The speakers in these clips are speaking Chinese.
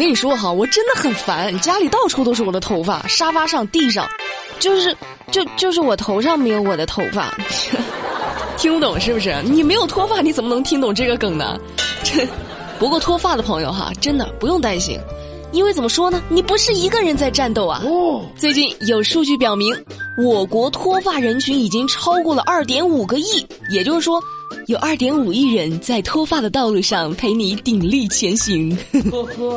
跟你说哈，我真的很烦，家里到处都是我的头发，沙发上、地上，就是就就是我头上没有我的头发，听不懂是不是？你没有脱发，你怎么能听懂这个梗呢？这，不过脱发的朋友哈，真的不用担心，因为怎么说呢，你不是一个人在战斗啊。最近有数据表明，我国脱发人群已经超过了二点五个亿，也就是说。有二点五亿人在脱发的道路上陪你鼎力前行，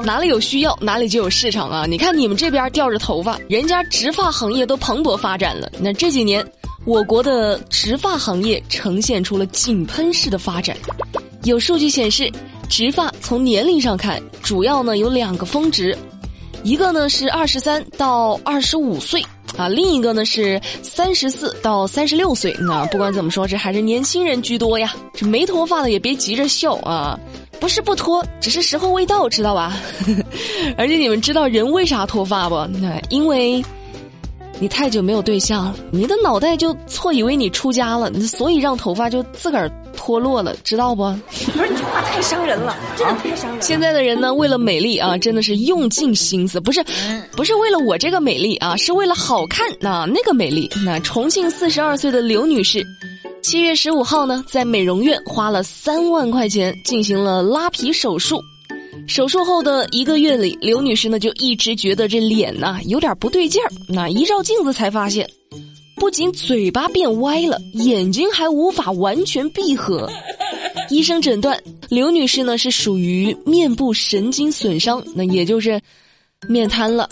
哪里有需要哪里就有市场啊！你看你们这边掉着头发，人家植发行业都蓬勃发展了。那这几年，我国的植发行业呈现出了井喷式的发展。有数据显示，植发从年龄上看，主要呢有两个峰值，一个呢是二十三到二十五岁。啊，另一个呢是三十四到三十六岁。那不管怎么说，这还是年轻人居多呀。这没脱发的也别急着笑啊，不是不脱，只是时候未到，知道吧？而且你们知道人为啥脱发不？那因为。你太久没有对象，你的脑袋就错以为你出家了，所以让头发就自个儿脱落了，知道不？不是你这话太伤人了，真的太伤人。现在的人呢，为了美丽啊，真的是用尽心思，不是，不是为了我这个美丽啊，是为了好看啊，那个美丽。那重庆四十二岁的刘女士，七月十五号呢，在美容院花了三万块钱进行了拉皮手术。手术后的一个月里，刘女士呢就一直觉得这脸呐有点不对劲儿。那一照镜子才发现，不仅嘴巴变歪了，眼睛还无法完全闭合。医生诊断，刘女士呢是属于面部神经损伤，那也就是面瘫了。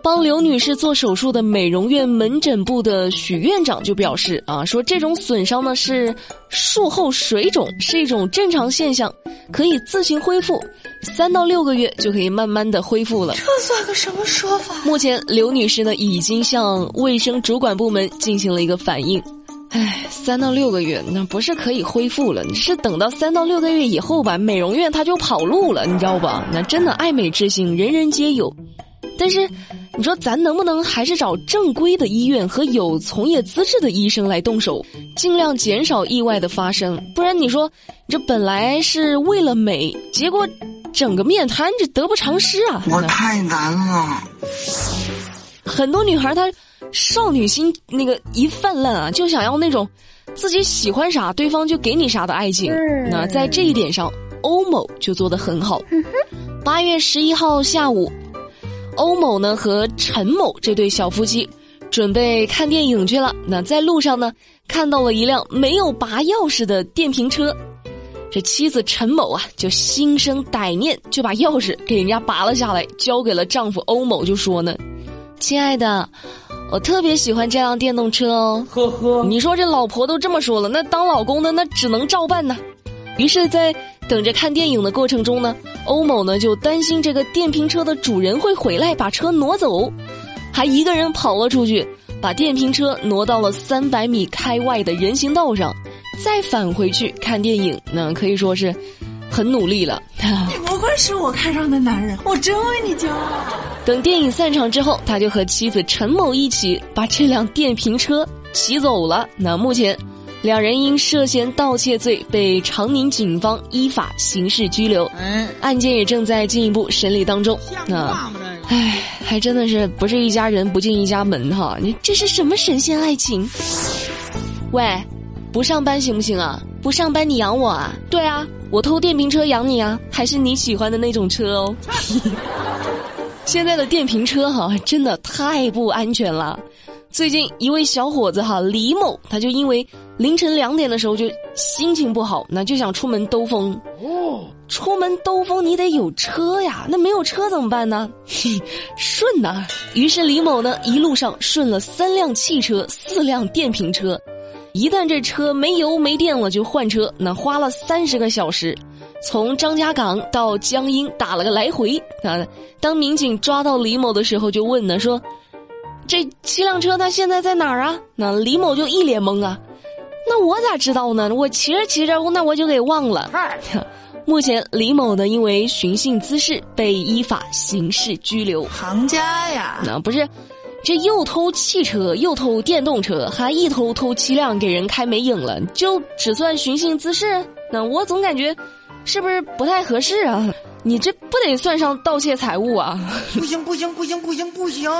帮刘女士做手术的美容院门诊部的许院长就表示啊，说这种损伤呢是术后水肿，是一种正常现象，可以自行恢复，三到六个月就可以慢慢的恢复了。这算个什么说法？目前刘女士呢已经向卫生主管部门进行了一个反映，唉，三到六个月那不是可以恢复了，你是等到三到六个月以后吧，美容院它就跑路了，你知道吧？那真的爱美之心人人皆有，但是。你说咱能不能还是找正规的医院和有从业资质的医生来动手，尽量减少意外的发生？不然你说，这本来是为了美，结果整个面瘫，这得不偿失啊！我太难了。很多女孩她少女心那个一泛滥啊，就想要那种自己喜欢啥对方就给你啥的爱情。那在这一点上，欧某就做得很好。八月十一号下午。欧某呢和陈某这对小夫妻准备看电影去了。那在路上呢，看到了一辆没有拔钥匙的电瓶车，这妻子陈某啊就心生歹念，就把钥匙给人家拔了下来，交给了丈夫欧某，就说呢：“亲爱的，我特别喜欢这辆电动车哦。”呵呵，你说这老婆都这么说了，那当老公的那只能照办呢。于是，在等着看电影的过程中呢，欧某呢就担心这个电瓶车的主人会回来把车挪走，还一个人跑了出去，把电瓶车挪到了三百米开外的人行道上，再返回去看电影。那可以说是很努力了。你不愧是我看上的男人，我真为你骄傲。等电影散场之后，他就和妻子陈某一起把这辆电瓶车骑走了。那目前。两人因涉嫌盗窃罪被长宁警方依法刑事拘留，案件也正在进一步审理当中。那，唉，还真的是不是一家人不进一家门哈？你这是什么神仙爱情？喂，不上班行不行啊？不上班你养我啊？对啊，我偷电瓶车养你啊？还是你喜欢的那种车哦？现在的电瓶车哈，真的太不安全了。最近一位小伙子哈李某，他就因为凌晨两点的时候就心情不好，那就想出门兜风。哦，出门兜风你得有车呀，那没有车怎么办呢？顺呐！于是李某呢一路上顺了三辆汽车、四辆电瓶车，一旦这车没油没电了就换车，那花了三十个小时，从张家港到江阴打了个来回。啊，当民警抓到李某的时候，就问呢说。这七辆车他现在在哪儿啊？那李某就一脸懵啊，那我咋知道呢？我骑着骑着，那我就给忘了。目前李某呢，因为寻衅滋事被依法刑事拘留。行家呀，那不是，这又偷汽车又偷电动车，还一偷偷七辆给人开没影了，就只算寻衅滋事？那我总感觉，是不是不太合适啊？你这不得算上盗窃财物啊？不行不行不行不行不行！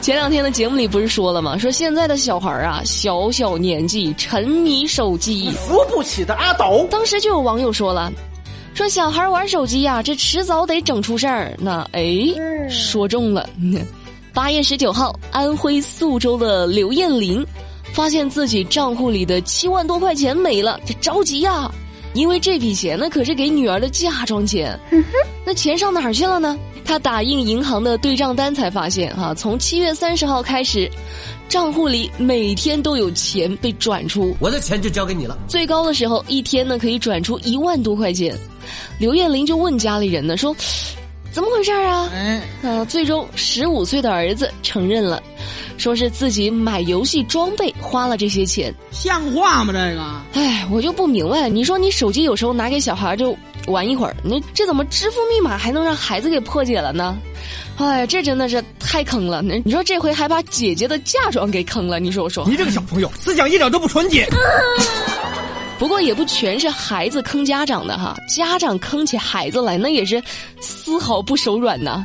前两天的节目里不是说了吗？说现在的小孩啊，小小年纪沉迷手机，扶不起的阿斗。当时就有网友说了，说小孩玩手机呀，这迟早得整出事儿。那哎，说中了。八月十九号，安徽宿州的刘艳玲发现自己账户里的七万多块钱没了，这着急呀，因为这笔钱呢可是给女儿的嫁妆钱。那钱上哪儿去了呢？她打印银行的对账单才发现，哈，从七月三十号开始，账户里每天都有钱被转出。我的钱就交给你了。最高的时候，一天呢可以转出一万多块钱。刘艳玲就问家里人呢，说：“怎么回事啊？”嗯，呃，最终十五岁的儿子承认了，说是自己买游戏装备花了这些钱。像话吗？这个？哎，我就不明白，你说你手机有时候拿给小孩就。玩一会儿，你这怎么支付密码还能让孩子给破解了呢？哎，这真的是太坑了！你你说这回还把姐姐的嫁妆给坑了，你说我说？你这个小朋友思想一点都不纯洁。不过也不全是孩子坑家长的哈，家长坑起孩子来那也是丝毫不手软呐。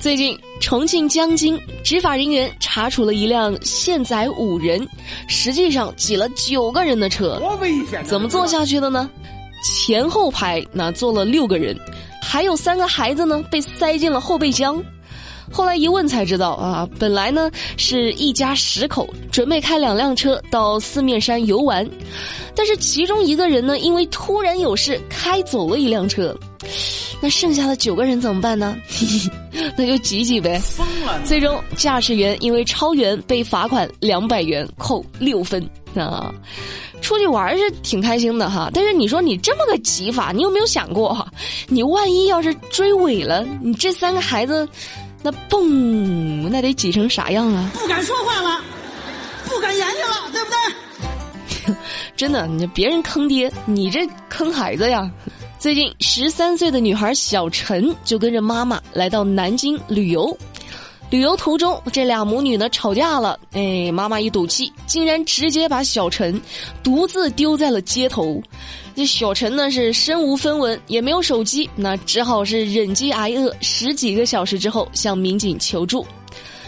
最近重庆江津执法人员查处了一辆限载五人，实际上挤了九个人的车，多危险！怎么坐下去的呢？前后排那坐了六个人，还有三个孩子呢，被塞进了后备箱。后来一问才知道啊，本来呢是一家十口，准备开两辆车到四面山游玩，但是其中一个人呢，因为突然有事开走了一辆车，那剩下的九个人怎么办呢？那就挤挤呗。疯了！最终驾驶员因为超员被罚款两百元，扣六分啊。出去玩是挺开心的哈，但是你说你这么个挤法，你有没有想过，你万一要是追尾了，你这三个孩子，那嘣，那得挤成啥样啊？不敢说话了，不敢言语了，对不对？真的，你别人坑爹，你这坑孩子呀。最近十三岁的女孩小陈就跟着妈妈来到南京旅游。旅游途中，这俩母女呢吵架了。哎，妈妈一赌气，竟然直接把小陈独自丢在了街头。这小陈呢是身无分文，也没有手机，那只好是忍饥挨饿十几个小时之后向民警求助。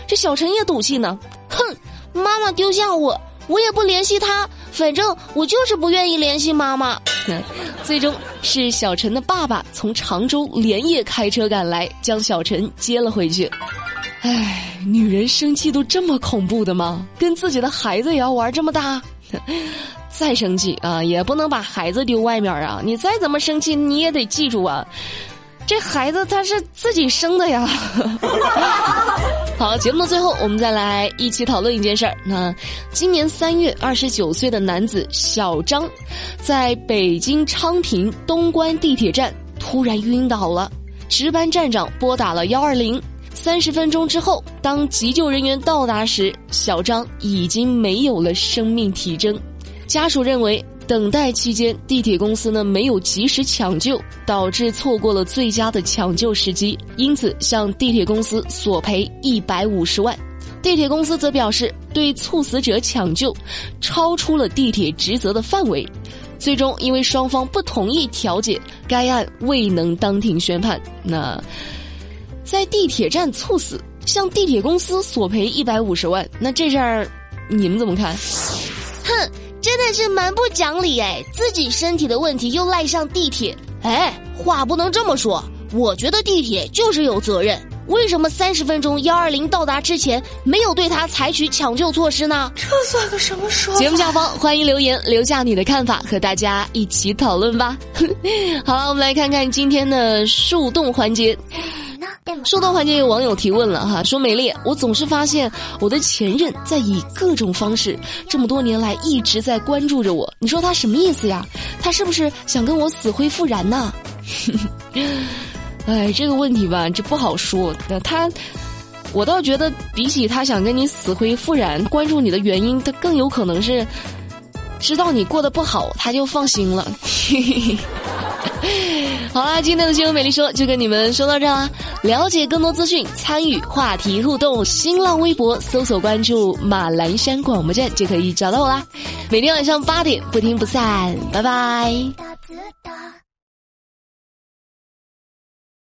这小陈也赌气呢，哼，妈妈丢下我，我也不联系他，反正我就是不愿意联系妈妈。最终是小陈的爸爸从常州连夜开车赶来，将小陈接了回去。唉，女人生气都这么恐怖的吗？跟自己的孩子也要玩这么大？再生气啊，也不能把孩子丢外面啊！你再怎么生气，你也得记住啊，这孩子他是自己生的呀。好，节目的最后，我们再来一起讨论一件事儿。那今年三月，二十九岁的男子小张，在北京昌平东关地铁站突然晕倒了，值班站长拨打了幺二零。三十分钟之后，当急救人员到达时，小张已经没有了生命体征。家属认为，等待期间地铁公司呢没有及时抢救，导致错过了最佳的抢救时机，因此向地铁公司索赔一百五十万。地铁公司则表示，对猝死者抢救超出了地铁职责的范围。最终，因为双方不同意调解，该案未能当庭宣判。那。在地铁站猝死，向地铁公司索赔一百五十万，那这事儿你们怎么看？哼，真的是蛮不讲理哎！自己身体的问题又赖上地铁，哎，话不能这么说。我觉得地铁就是有责任，为什么三十分钟幺二零到达之前没有对他采取抢救措施呢？这算个什么说？节目下方欢迎留言，留下你的看法，和大家一起讨论吧。好了，我们来看看今天的树洞环节。说到环节，有网友提问了哈，说美丽，我总是发现我的前任在以各种方式，这么多年来一直在关注着我，你说他什么意思呀？他是不是想跟我死灰复燃呢？哎，这个问题吧，这不好说。那他，我倒觉得比起他想跟你死灰复燃，关注你的原因，他更有可能是知道你过得不好，他就放心了。好啦，今天的新闻美丽说就跟你们说到这啦。了解更多资讯，参与话题互动，新浪微博搜索关注马栏山广播站就可以找到我啦。每天晚上八点不听不散，拜拜。